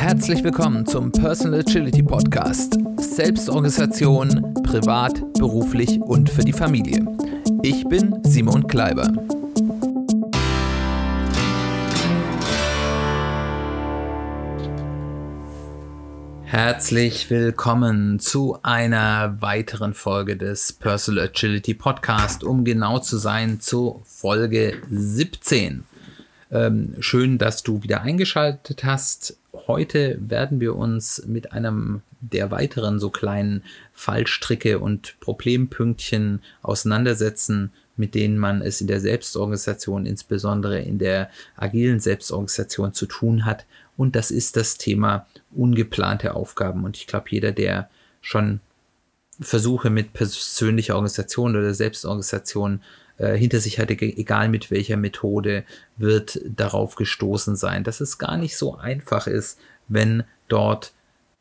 Herzlich willkommen zum Personal Agility Podcast. Selbstorganisation, privat, beruflich und für die Familie. Ich bin Simon Kleiber. Herzlich willkommen zu einer weiteren Folge des Personal Agility Podcast, um genau zu sein, zu Folge 17. Ähm, schön, dass du wieder eingeschaltet hast. Heute werden wir uns mit einem der weiteren so kleinen Fallstricke und Problempünktchen auseinandersetzen, mit denen man es in der Selbstorganisation, insbesondere in der agilen Selbstorganisation zu tun hat und das ist das Thema ungeplante Aufgaben. Und ich glaube, jeder, der schon Versuche mit persönlicher Organisation oder Selbstorganisation äh, hinter sich hatte, egal mit welcher Methode, wird darauf gestoßen sein, dass es gar nicht so einfach ist, wenn dort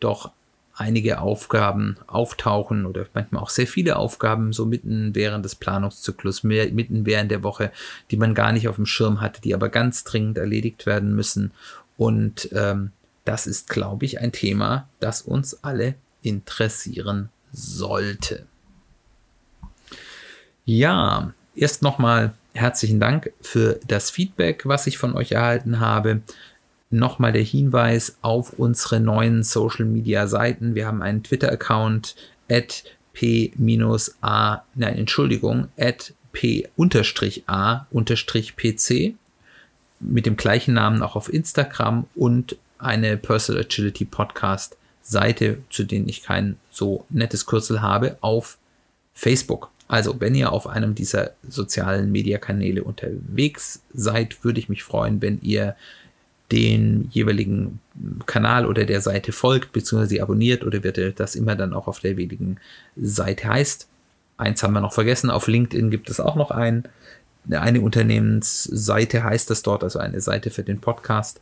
doch einige Aufgaben auftauchen oder manchmal auch sehr viele Aufgaben so mitten während des Planungszyklus, mitten während der Woche, die man gar nicht auf dem Schirm hatte, die aber ganz dringend erledigt werden müssen. Und ähm, das ist, glaube ich, ein Thema, das uns alle interessieren sollte. Ja, erst nochmal herzlichen Dank für das Feedback, was ich von euch erhalten habe. Nochmal der Hinweis auf unsere neuen Social Media Seiten. Wir haben einen Twitter-Account at p-a, nein, Entschuldigung, at p-a-pc mit dem gleichen Namen auch auf Instagram und eine Personal Agility Podcast Seite, zu denen ich kein so nettes Kürzel habe, auf Facebook. Also, wenn ihr auf einem dieser sozialen Mediakanäle unterwegs seid, würde ich mich freuen, wenn ihr den jeweiligen Kanal oder der Seite folgt, beziehungsweise abonniert oder wird das immer dann auch auf der jeweiligen Seite heißt. Eins haben wir noch vergessen, auf LinkedIn gibt es auch noch einen eine Unternehmensseite heißt das dort, also eine Seite für den Podcast.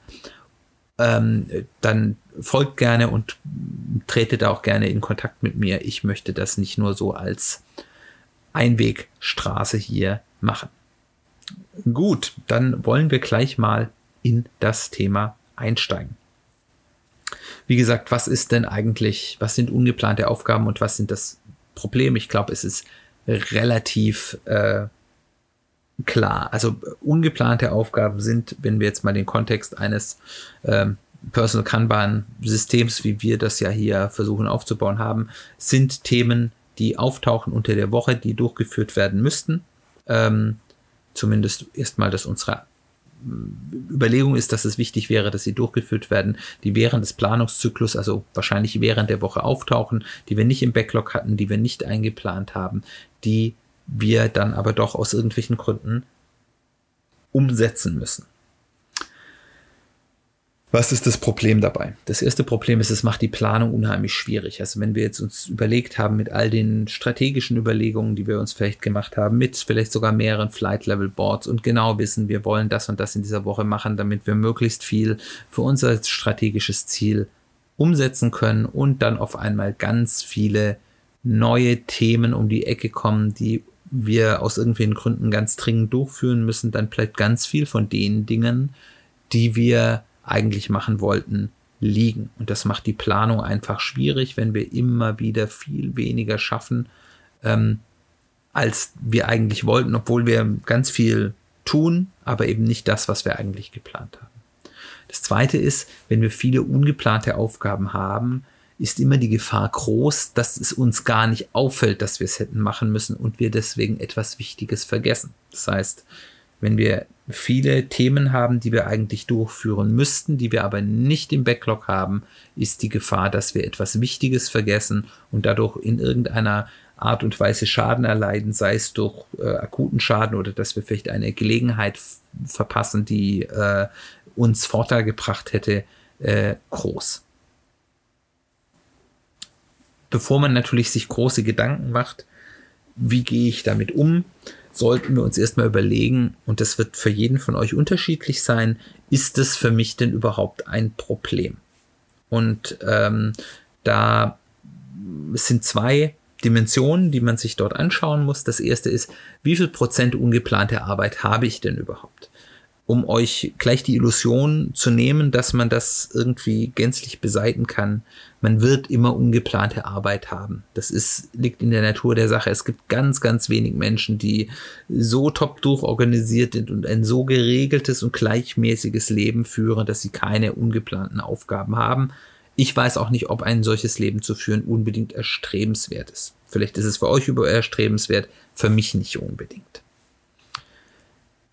Ähm, dann folgt gerne und tretet auch gerne in Kontakt mit mir. Ich möchte das nicht nur so als Einwegstraße hier machen. Gut, dann wollen wir gleich mal in das Thema einsteigen. Wie gesagt, was ist denn eigentlich, was sind ungeplante Aufgaben und was sind das Problem? Ich glaube, es ist relativ äh, klar. Also ungeplante Aufgaben sind, wenn wir jetzt mal den Kontext eines ähm, Personal Kanban Systems, wie wir das ja hier versuchen aufzubauen haben, sind Themen, die auftauchen unter der Woche, die durchgeführt werden müssten. Ähm, zumindest erstmal, dass unsere mm, Überlegung ist, dass es wichtig wäre, dass sie durchgeführt werden, die während des Planungszyklus, also wahrscheinlich während der Woche auftauchen, die wir nicht im Backlog hatten, die wir nicht eingeplant haben, die wir dann aber doch aus irgendwelchen Gründen umsetzen müssen. Was ist das Problem dabei? Das erste Problem ist, es macht die Planung unheimlich schwierig. Also wenn wir jetzt uns überlegt haben mit all den strategischen Überlegungen, die wir uns vielleicht gemacht haben, mit vielleicht sogar mehreren Flight Level Boards und genau wissen, wir wollen das und das in dieser Woche machen, damit wir möglichst viel für unser strategisches Ziel umsetzen können und dann auf einmal ganz viele neue Themen um die Ecke kommen, die wir aus irgendwelchen Gründen ganz dringend durchführen müssen, dann bleibt ganz viel von den Dingen, die wir eigentlich machen wollten, liegen. Und das macht die Planung einfach schwierig, wenn wir immer wieder viel weniger schaffen, ähm, als wir eigentlich wollten, obwohl wir ganz viel tun, aber eben nicht das, was wir eigentlich geplant haben. Das zweite ist, wenn wir viele ungeplante Aufgaben haben, ist immer die Gefahr groß, dass es uns gar nicht auffällt, dass wir es hätten machen müssen und wir deswegen etwas Wichtiges vergessen. Das heißt, wenn wir viele Themen haben, die wir eigentlich durchführen müssten, die wir aber nicht im Backlog haben, ist die Gefahr, dass wir etwas Wichtiges vergessen und dadurch in irgendeiner Art und Weise Schaden erleiden, sei es durch äh, akuten Schaden oder dass wir vielleicht eine Gelegenheit verpassen, die äh, uns Vorteil gebracht hätte, äh, groß. Bevor man natürlich sich große Gedanken macht, wie gehe ich damit um, sollten wir uns erstmal überlegen, und das wird für jeden von euch unterschiedlich sein, ist das für mich denn überhaupt ein Problem? Und ähm, da sind zwei Dimensionen, die man sich dort anschauen muss. Das erste ist, wie viel Prozent ungeplante Arbeit habe ich denn überhaupt? Um euch gleich die Illusion zu nehmen, dass man das irgendwie gänzlich beseiten kann. Man wird immer ungeplante Arbeit haben. Das ist, liegt in der Natur der Sache. Es gibt ganz, ganz wenig Menschen, die so top durchorganisiert sind und ein so geregeltes und gleichmäßiges Leben führen, dass sie keine ungeplanten Aufgaben haben. Ich weiß auch nicht, ob ein solches Leben zu führen unbedingt erstrebenswert ist. Vielleicht ist es für euch über erstrebenswert, für mich nicht unbedingt.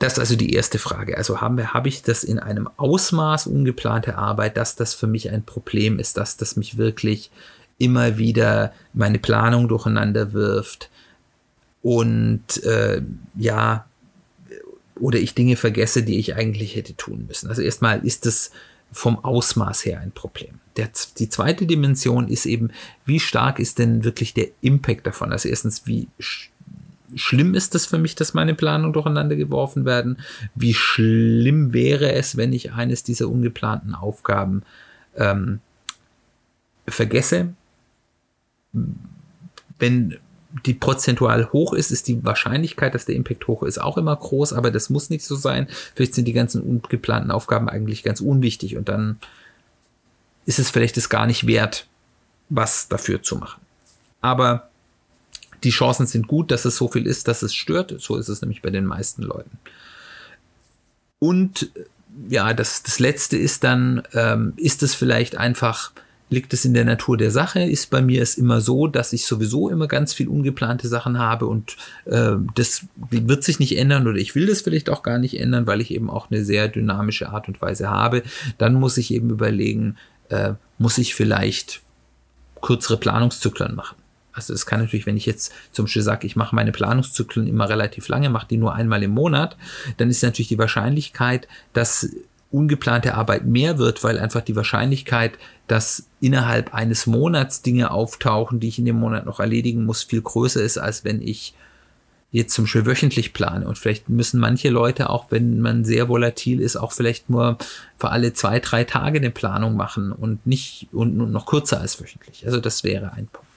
Das ist also die erste Frage. Also haben wir, habe ich das in einem Ausmaß ungeplante Arbeit, dass das für mich ein Problem ist, dass das mich wirklich immer wieder meine Planung durcheinander wirft und äh, ja, oder ich Dinge vergesse, die ich eigentlich hätte tun müssen. Also erstmal ist das vom Ausmaß her ein Problem. Der, die zweite Dimension ist eben, wie stark ist denn wirklich der Impact davon? Also erstens, wie schlimm ist es für mich, dass meine Planungen durcheinander geworfen werden? Wie schlimm wäre es, wenn ich eines dieser ungeplanten Aufgaben ähm, vergesse? Wenn die prozentual hoch ist, ist die Wahrscheinlichkeit, dass der Impact hoch ist, auch immer groß, aber das muss nicht so sein. Vielleicht sind die ganzen ungeplanten Aufgaben eigentlich ganz unwichtig und dann ist es vielleicht es gar nicht wert, was dafür zu machen. Aber die Chancen sind gut, dass es so viel ist, dass es stört. So ist es nämlich bei den meisten Leuten. Und ja, das, das letzte ist dann, ähm, ist es vielleicht einfach, liegt es in der Natur der Sache? Ist bei mir es immer so, dass ich sowieso immer ganz viel ungeplante Sachen habe und äh, das wird sich nicht ändern oder ich will das vielleicht auch gar nicht ändern, weil ich eben auch eine sehr dynamische Art und Weise habe. Dann muss ich eben überlegen, äh, muss ich vielleicht kürzere Planungszyklen machen. Also es kann natürlich, wenn ich jetzt zum Beispiel sage, ich mache meine Planungszyklen immer relativ lange, mache die nur einmal im Monat, dann ist natürlich die Wahrscheinlichkeit, dass ungeplante Arbeit mehr wird, weil einfach die Wahrscheinlichkeit, dass innerhalb eines Monats Dinge auftauchen, die ich in dem Monat noch erledigen muss, viel größer ist, als wenn ich jetzt zum Beispiel wöchentlich plane. Und vielleicht müssen manche Leute, auch wenn man sehr volatil ist, auch vielleicht nur für alle zwei, drei Tage eine Planung machen und nicht und noch kürzer als wöchentlich. Also das wäre ein Punkt.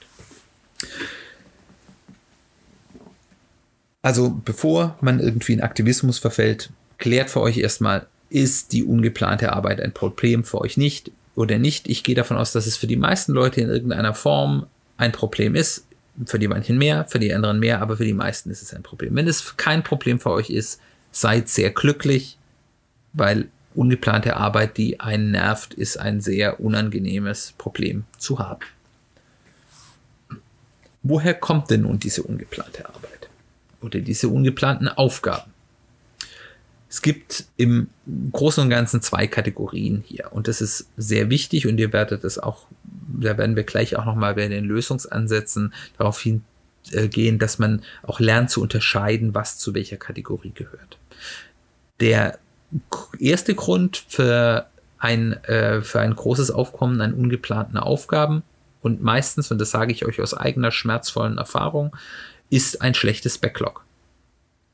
Also bevor man irgendwie in Aktivismus verfällt, klärt für euch erstmal, ist die ungeplante Arbeit ein Problem für euch nicht oder nicht. Ich gehe davon aus, dass es für die meisten Leute in irgendeiner Form ein Problem ist. Für die manchen mehr, für die anderen mehr, aber für die meisten ist es ein Problem. Wenn es kein Problem für euch ist, seid sehr glücklich, weil ungeplante Arbeit, die einen nervt, ist ein sehr unangenehmes Problem zu haben. Woher kommt denn nun diese ungeplante Arbeit oder diese ungeplanten Aufgaben? Es gibt im Großen und Ganzen zwei Kategorien hier und das ist sehr wichtig und ihr werdet es auch, da werden wir gleich auch nochmal bei den Lösungsansätzen darauf hingehen, dass man auch lernt zu unterscheiden, was zu welcher Kategorie gehört. Der erste Grund für ein, äh, für ein großes Aufkommen an ungeplanten Aufgaben und meistens, und das sage ich euch aus eigener schmerzvollen Erfahrung, ist ein schlechtes Backlog.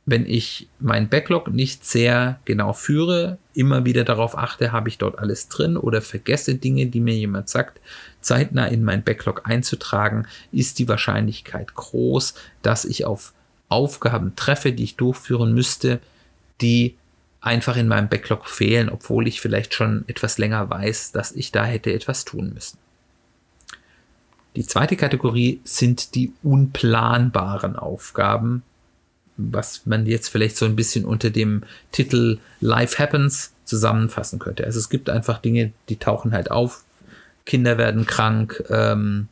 Wenn ich mein Backlog nicht sehr genau führe, immer wieder darauf achte, habe ich dort alles drin oder vergesse Dinge, die mir jemand sagt, zeitnah in mein Backlog einzutragen, ist die Wahrscheinlichkeit groß, dass ich auf Aufgaben treffe, die ich durchführen müsste, die einfach in meinem Backlog fehlen, obwohl ich vielleicht schon etwas länger weiß, dass ich da hätte etwas tun müssen. Die zweite Kategorie sind die unplanbaren Aufgaben, was man jetzt vielleicht so ein bisschen unter dem Titel Life Happens zusammenfassen könnte. Also es gibt einfach Dinge, die tauchen halt auf. Kinder werden krank, ähm,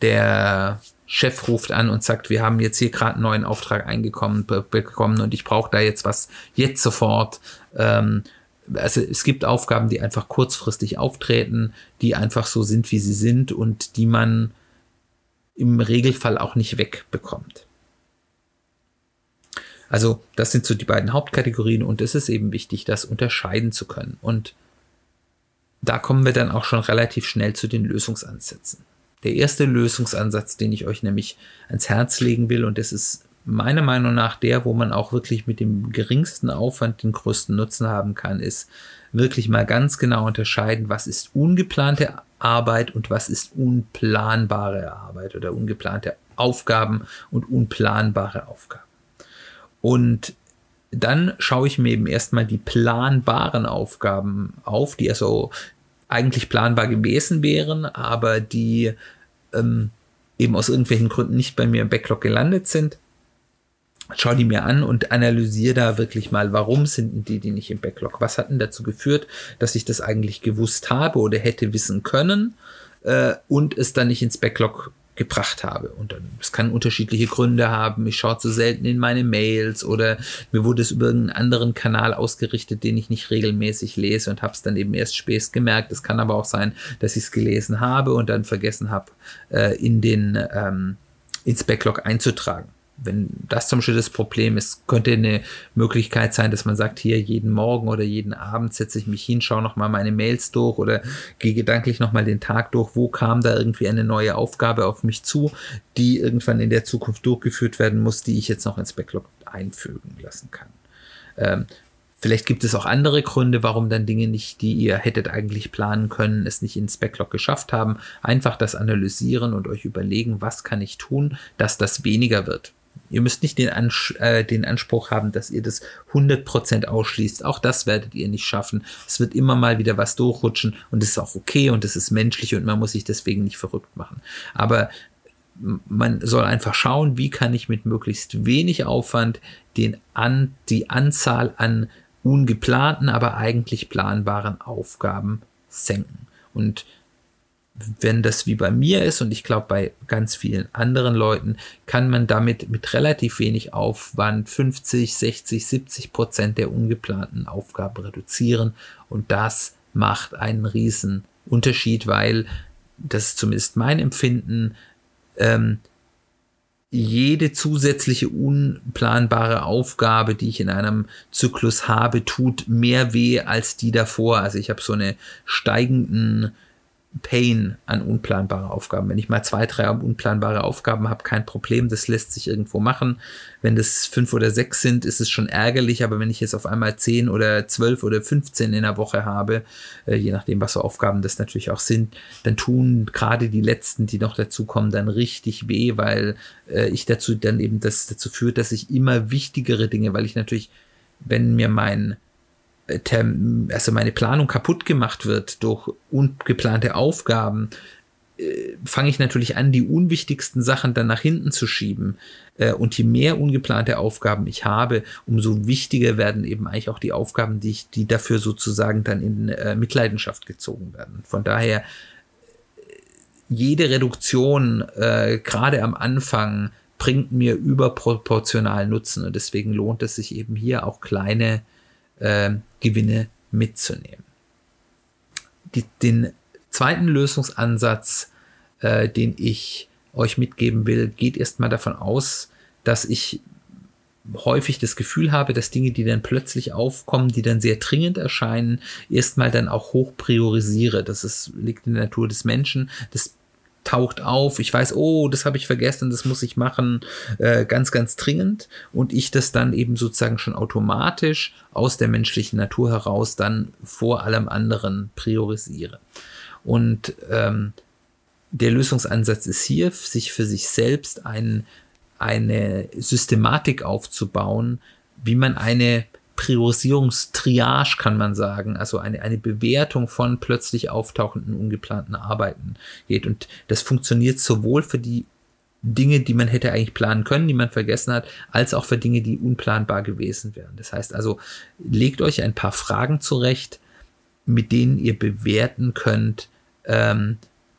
der Chef ruft an und sagt, wir haben jetzt hier gerade einen neuen Auftrag eingekommen be bekommen und ich brauche da jetzt was jetzt sofort. Ähm, also es gibt Aufgaben, die einfach kurzfristig auftreten, die einfach so sind, wie sie sind und die man im Regelfall auch nicht wegbekommt. Also das sind so die beiden Hauptkategorien und es ist eben wichtig, das unterscheiden zu können. Und da kommen wir dann auch schon relativ schnell zu den Lösungsansätzen. Der erste Lösungsansatz, den ich euch nämlich ans Herz legen will, und das ist meiner Meinung nach der, wo man auch wirklich mit dem geringsten Aufwand den größten Nutzen haben kann, ist wirklich mal ganz genau unterscheiden, was ist ungeplante Arbeit und was ist unplanbare Arbeit oder ungeplante Aufgaben und unplanbare Aufgaben. Und dann schaue ich mir eben erstmal die planbaren Aufgaben auf, die also eigentlich planbar gewesen wären, aber die ähm, eben aus irgendwelchen Gründen nicht bei mir im Backlog gelandet sind. Schau die mir an und analysiere da wirklich mal, warum sind die die nicht im Backlog? Was hat denn dazu geführt, dass ich das eigentlich gewusst habe oder hätte wissen können äh, und es dann nicht ins Backlog gebracht habe. Und dann, es kann unterschiedliche Gründe haben. Ich schaue zu selten in meine Mails oder mir wurde es über einen anderen Kanal ausgerichtet, den ich nicht regelmäßig lese und habe es dann eben erst spätest gemerkt. Es kann aber auch sein, dass ich es gelesen habe und dann vergessen habe, äh, in den ähm, ins Backlog einzutragen wenn das zum Beispiel das Problem ist, könnte eine Möglichkeit sein, dass man sagt, hier jeden Morgen oder jeden Abend setze ich mich hin, schaue nochmal meine Mails durch oder gehe gedanklich nochmal den Tag durch, wo kam da irgendwie eine neue Aufgabe auf mich zu, die irgendwann in der Zukunft durchgeführt werden muss, die ich jetzt noch ins Backlog einfügen lassen kann. Ähm, Vielleicht gibt es auch andere Gründe, warum dann Dinge nicht, die ihr hättet eigentlich planen können, es nicht ins Backlog geschafft haben. Einfach das analysieren und euch überlegen, was kann ich tun, dass das weniger wird. Ihr müsst nicht den, Ans äh, den Anspruch haben, dass ihr das 100% ausschließt. Auch das werdet ihr nicht schaffen. Es wird immer mal wieder was durchrutschen und es ist auch okay und es ist menschlich und man muss sich deswegen nicht verrückt machen. Aber man soll einfach schauen, wie kann ich mit möglichst wenig Aufwand den an, die Anzahl an ungeplanten, aber eigentlich planbaren Aufgaben senken. Und wenn das wie bei mir ist und ich glaube bei ganz vielen anderen Leuten, kann man damit mit relativ wenig Aufwand 50, 60, 70 Prozent der ungeplanten Aufgaben reduzieren und das macht einen riesen Unterschied, weil das ist zumindest mein Empfinden, ähm, jede zusätzliche unplanbare Aufgabe, die ich in einem Zyklus habe, tut mehr weh als die davor. Also ich habe so eine steigenden Pain an unplanbare Aufgaben. Wenn ich mal zwei, drei unplanbare Aufgaben habe, kein Problem, das lässt sich irgendwo machen. Wenn das fünf oder sechs sind, ist es schon ärgerlich, aber wenn ich jetzt auf einmal zehn oder zwölf oder 15 in der Woche habe, äh, je nachdem, was so Aufgaben das natürlich auch sind, dann tun gerade die letzten, die noch dazu kommen, dann richtig weh, weil äh, ich dazu dann eben das dazu führt, dass ich immer wichtigere Dinge, weil ich natürlich, wenn mir mein also meine Planung kaputt gemacht wird durch ungeplante Aufgaben, äh, fange ich natürlich an, die unwichtigsten Sachen dann nach hinten zu schieben. Äh, und je mehr ungeplante Aufgaben ich habe, umso wichtiger werden eben eigentlich auch die Aufgaben, die ich, die dafür sozusagen dann in äh, Mitleidenschaft gezogen werden. Von daher jede Reduktion, gerade am Anfang, bringt mir überproportional Nutzen und deswegen lohnt es sich eben hier auch kleine äh, Gewinne mitzunehmen. Die, den zweiten Lösungsansatz, äh, den ich euch mitgeben will, geht erstmal davon aus, dass ich häufig das Gefühl habe, dass Dinge, die dann plötzlich aufkommen, die dann sehr dringend erscheinen, erstmal dann auch hoch priorisiere. Das ist, liegt in der Natur des Menschen. Das taucht auf, ich weiß, oh, das habe ich vergessen, das muss ich machen, äh, ganz, ganz dringend. Und ich das dann eben sozusagen schon automatisch aus der menschlichen Natur heraus dann vor allem anderen priorisiere. Und ähm, der Lösungsansatz ist hier, sich für sich selbst ein, eine Systematik aufzubauen, wie man eine Priorisierungstriage, kann man sagen, also eine, eine Bewertung von plötzlich auftauchenden, ungeplanten Arbeiten geht. Und das funktioniert sowohl für die Dinge, die man hätte eigentlich planen können, die man vergessen hat, als auch für Dinge, die unplanbar gewesen wären. Das heißt also, legt euch ein paar Fragen zurecht, mit denen ihr bewerten könnt, ähm,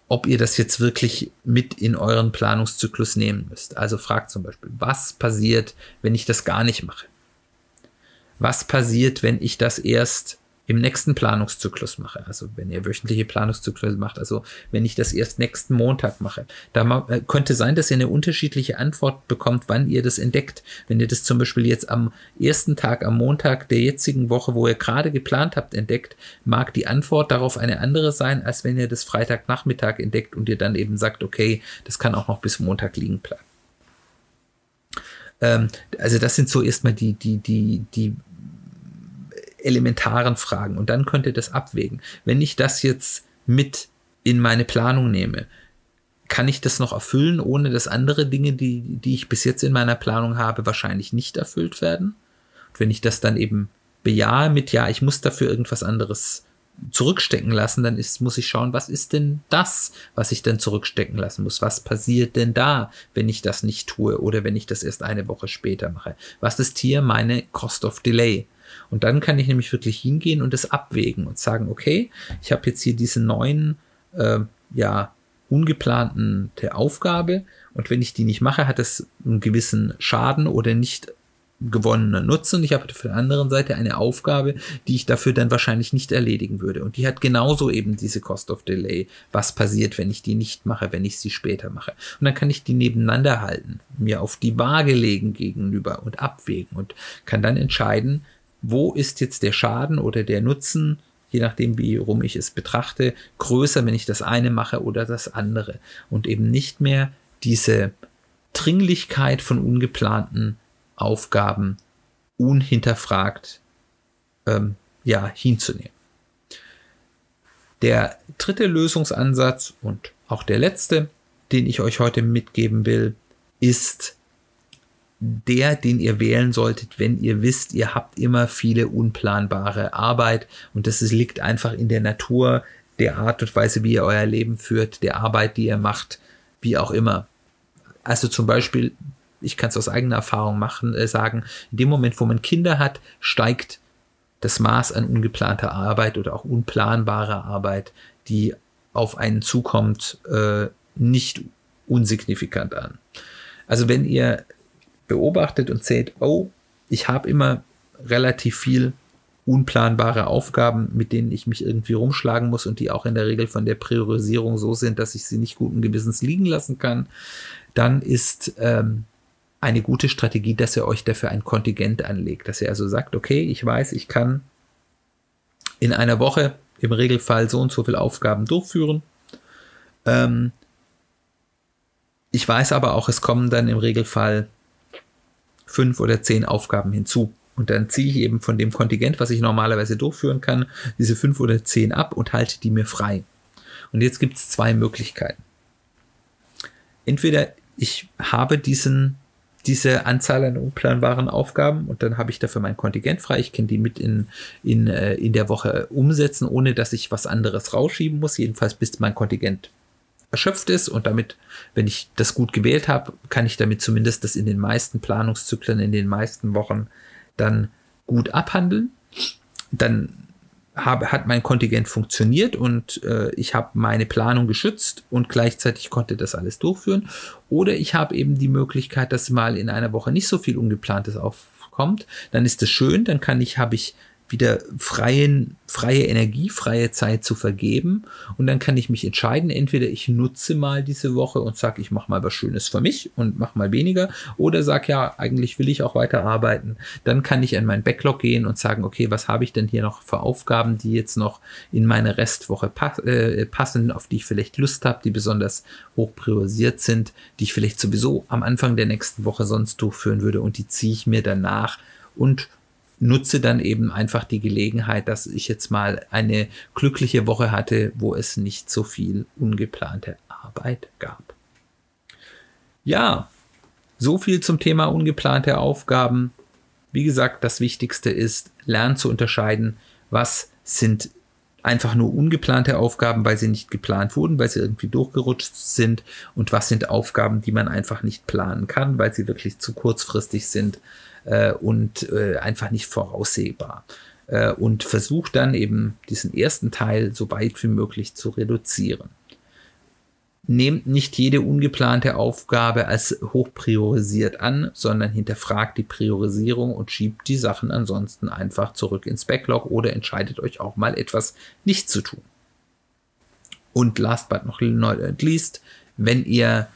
ob ihr das jetzt wirklich mit in euren Planungszyklus nehmen müsst. Also fragt zum Beispiel, was passiert, wenn ich das gar nicht mache? Was passiert, wenn ich das erst im nächsten Planungszyklus mache. Also wenn ihr wöchentliche Planungszyklus macht, also wenn ich das erst nächsten Montag mache. Da äh, könnte sein, dass ihr eine unterschiedliche Antwort bekommt, wann ihr das entdeckt. Wenn ihr das zum Beispiel jetzt am ersten Tag, am Montag der jetzigen Woche, wo ihr gerade geplant habt, entdeckt, mag die Antwort darauf eine andere sein, als wenn ihr das Freitagnachmittag entdeckt und ihr dann eben sagt, okay, das kann auch noch bis Montag liegen bleiben. Ähm, also das sind so erstmal die, die, die, die elementaren Fragen. Und dann könnt ihr das abwägen. Wenn ich das jetzt mit in meine Planung nehme, kann ich das noch erfüllen, ohne dass andere Dinge, die, die ich bis jetzt in meiner Planung habe, wahrscheinlich nicht erfüllt werden? Und wenn ich das dann eben bejahe mit, ja, ich muss dafür irgendwas anderes zurückstecken lassen, dann ist, muss ich schauen, was ist denn das, was ich dann zurückstecken lassen muss? Was passiert denn da, wenn ich das nicht tue oder wenn ich das erst eine Woche später mache? Was ist hier meine Cost of Delay? Und dann kann ich nämlich wirklich hingehen und das abwägen und sagen, okay, ich habe jetzt hier diese neuen, äh, ja, ungeplanten der Aufgabe und wenn ich die nicht mache, hat es einen gewissen Schaden oder nicht gewonnener Nutzen ich habe auf der anderen Seite eine Aufgabe, die ich dafür dann wahrscheinlich nicht erledigen würde. Und die hat genauso eben diese Cost of Delay. Was passiert, wenn ich die nicht mache, wenn ich sie später mache? Und dann kann ich die nebeneinander halten, mir auf die Waage legen gegenüber und abwägen und kann dann entscheiden, wo ist jetzt der Schaden oder der Nutzen, je nachdem, wie rum ich es betrachte, größer, wenn ich das eine mache oder das andere. Und eben nicht mehr diese Dringlichkeit von ungeplanten Aufgaben unhinterfragt ähm, ja, hinzunehmen. Der dritte Lösungsansatz und auch der letzte, den ich euch heute mitgeben will, ist der, den ihr wählen solltet, wenn ihr wisst, ihr habt immer viele unplanbare Arbeit und das ist, liegt einfach in der Natur der Art und Weise, wie ihr euer Leben führt, der Arbeit, die ihr macht, wie auch immer. Also zum Beispiel ich kann es aus eigener Erfahrung machen, äh, sagen, in dem Moment, wo man Kinder hat, steigt das Maß an ungeplanter Arbeit oder auch unplanbarer Arbeit, die auf einen zukommt, äh, nicht unsignifikant an. Also wenn ihr beobachtet und seht, oh, ich habe immer relativ viel unplanbare Aufgaben, mit denen ich mich irgendwie rumschlagen muss und die auch in der Regel von der Priorisierung so sind, dass ich sie nicht guten Gewissens liegen lassen kann, dann ist ähm, eine gute Strategie, dass ihr euch dafür ein Kontingent anlegt, dass ihr also sagt, okay, ich weiß, ich kann in einer Woche im Regelfall so und so viele Aufgaben durchführen. Ähm, ich weiß aber auch, es kommen dann im Regelfall fünf oder zehn Aufgaben hinzu. Und dann ziehe ich eben von dem Kontingent, was ich normalerweise durchführen kann, diese fünf oder zehn ab und halte die mir frei. Und jetzt gibt es zwei Möglichkeiten. Entweder ich habe diesen diese Anzahl an unplanbaren Aufgaben und dann habe ich dafür mein Kontingent frei. Ich kann die mit in, in, äh, in der Woche umsetzen, ohne dass ich was anderes rausschieben muss. Jedenfalls bis mein Kontingent erschöpft ist und damit, wenn ich das gut gewählt habe, kann ich damit zumindest das in den meisten Planungszyklen, in den meisten Wochen dann gut abhandeln. Dann habe, hat mein Kontingent funktioniert und äh, ich habe meine Planung geschützt und gleichzeitig konnte das alles durchführen. Oder ich habe eben die Möglichkeit, dass mal in einer Woche nicht so viel Ungeplantes aufkommt. Dann ist das schön, dann kann ich, habe ich wieder freien, freie Energie, freie Zeit zu vergeben. Und dann kann ich mich entscheiden, entweder ich nutze mal diese Woche und sage, ich mache mal was Schönes für mich und mache mal weniger, oder sage, ja, eigentlich will ich auch weiter arbeiten. Dann kann ich in mein Backlog gehen und sagen, okay, was habe ich denn hier noch für Aufgaben, die jetzt noch in meine Restwoche pass äh, passen, auf die ich vielleicht Lust habe, die besonders hoch priorisiert sind, die ich vielleicht sowieso am Anfang der nächsten Woche sonst durchführen würde und die ziehe ich mir danach und nutze dann eben einfach die Gelegenheit, dass ich jetzt mal eine glückliche Woche hatte, wo es nicht so viel ungeplante Arbeit gab. Ja, so viel zum Thema ungeplante Aufgaben. Wie gesagt, das Wichtigste ist, lernen zu unterscheiden, was sind einfach nur ungeplante Aufgaben, weil sie nicht geplant wurden, weil sie irgendwie durchgerutscht sind und was sind Aufgaben, die man einfach nicht planen kann, weil sie wirklich zu kurzfristig sind äh, und äh, einfach nicht voraussehbar. Äh, und versucht dann eben diesen ersten Teil so weit wie möglich zu reduzieren. Nehmt nicht jede ungeplante Aufgabe als hoch priorisiert an, sondern hinterfragt die Priorisierung und schiebt die Sachen ansonsten einfach zurück ins Backlog oder entscheidet euch auch mal etwas nicht zu tun. Und last but not least, wenn ihr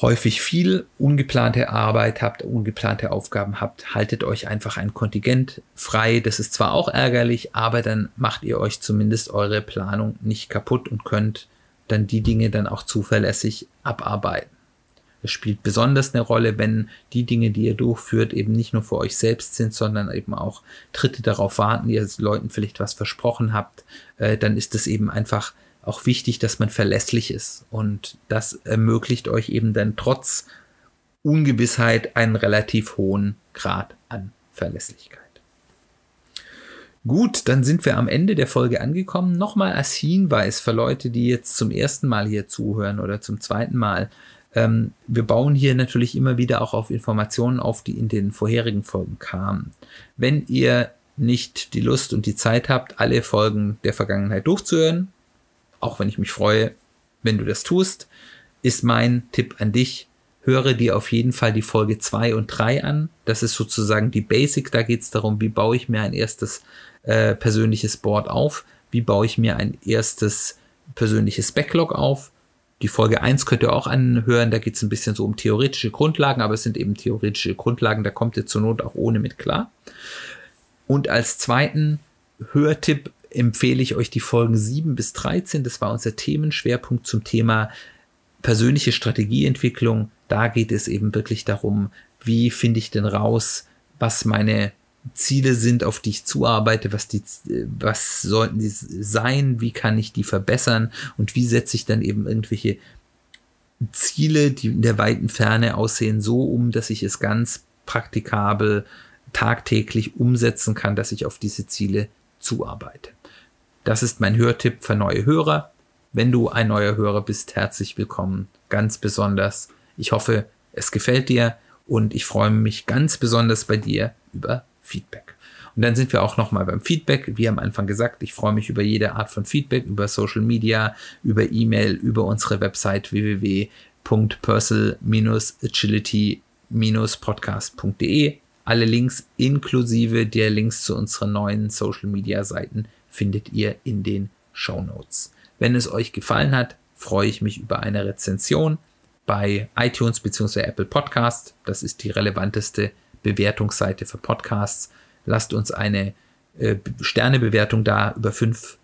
häufig viel ungeplante Arbeit habt, ungeplante Aufgaben habt, haltet euch einfach ein Kontingent frei. Das ist zwar auch ärgerlich, aber dann macht ihr euch zumindest eure Planung nicht kaputt und könnt dann die Dinge dann auch zuverlässig abarbeiten. Es spielt besonders eine Rolle, wenn die Dinge, die ihr durchführt, eben nicht nur für euch selbst sind, sondern eben auch Dritte darauf warten, ihr Leuten vielleicht was versprochen habt, äh, dann ist es eben einfach auch wichtig, dass man verlässlich ist. Und das ermöglicht euch eben dann trotz Ungewissheit einen relativ hohen Grad an Verlässlichkeit. Gut, dann sind wir am Ende der Folge angekommen. Nochmal als Hinweis für Leute, die jetzt zum ersten Mal hier zuhören oder zum zweiten Mal. Ähm, wir bauen hier natürlich immer wieder auch auf Informationen auf, die in den vorherigen Folgen kamen. Wenn ihr nicht die Lust und die Zeit habt, alle Folgen der Vergangenheit durchzuhören, auch wenn ich mich freue, wenn du das tust, ist mein Tipp an dich, höre dir auf jeden Fall die Folge 2 und 3 an. Das ist sozusagen die Basic. Da geht es darum, wie baue ich mir ein erstes äh, persönliches Board auf, wie baue ich mir ein erstes persönliches Backlog auf. Die Folge 1 könnt ihr auch anhören, da geht es ein bisschen so um theoretische Grundlagen, aber es sind eben theoretische Grundlagen, da kommt ihr zur Not auch ohne mit klar. Und als zweiten Hörtipp empfehle ich euch die Folgen 7 bis 13. Das war unser Themenschwerpunkt zum Thema persönliche Strategieentwicklung. Da geht es eben wirklich darum, wie finde ich denn raus, was meine Ziele sind, auf die ich zuarbeite, was die, was sollten die sein, wie kann ich die verbessern und wie setze ich dann eben irgendwelche Ziele, die in der weiten Ferne aussehen, so um, dass ich es ganz praktikabel tagtäglich umsetzen kann, dass ich auf diese Ziele zuarbeite. Das ist mein Hörtipp für neue Hörer. Wenn du ein neuer Hörer bist, herzlich willkommen, ganz besonders. Ich hoffe, es gefällt dir und ich freue mich ganz besonders bei dir über Feedback. Und dann sind wir auch nochmal beim Feedback. Wie am Anfang gesagt, ich freue mich über jede Art von Feedback, über Social Media, über E-Mail, über unsere Website www.personal-agility-podcast.de. Alle Links inklusive der Links zu unseren neuen Social Media Seiten findet ihr in den Show Notes. Wenn es euch gefallen hat, freue ich mich über eine Rezension bei iTunes bzw. Apple Podcast. Das ist die relevanteste Bewertungsseite für Podcasts. Lasst uns eine äh, Sternebewertung da. Über fünf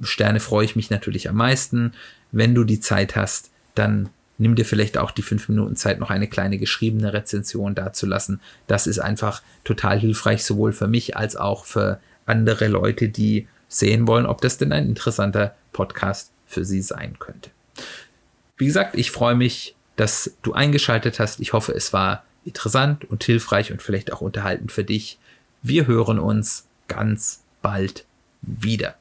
Sterne freue ich mich natürlich am meisten. Wenn du die Zeit hast, dann nimm dir vielleicht auch die fünf Minuten Zeit, noch eine kleine geschriebene Rezension dazulassen. Das ist einfach total hilfreich, sowohl für mich als auch für andere Leute, die sehen wollen, ob das denn ein interessanter Podcast für sie sein könnte. Wie gesagt, ich freue mich, dass du eingeschaltet hast. Ich hoffe, es war interessant und hilfreich und vielleicht auch unterhaltend für dich. Wir hören uns ganz bald wieder.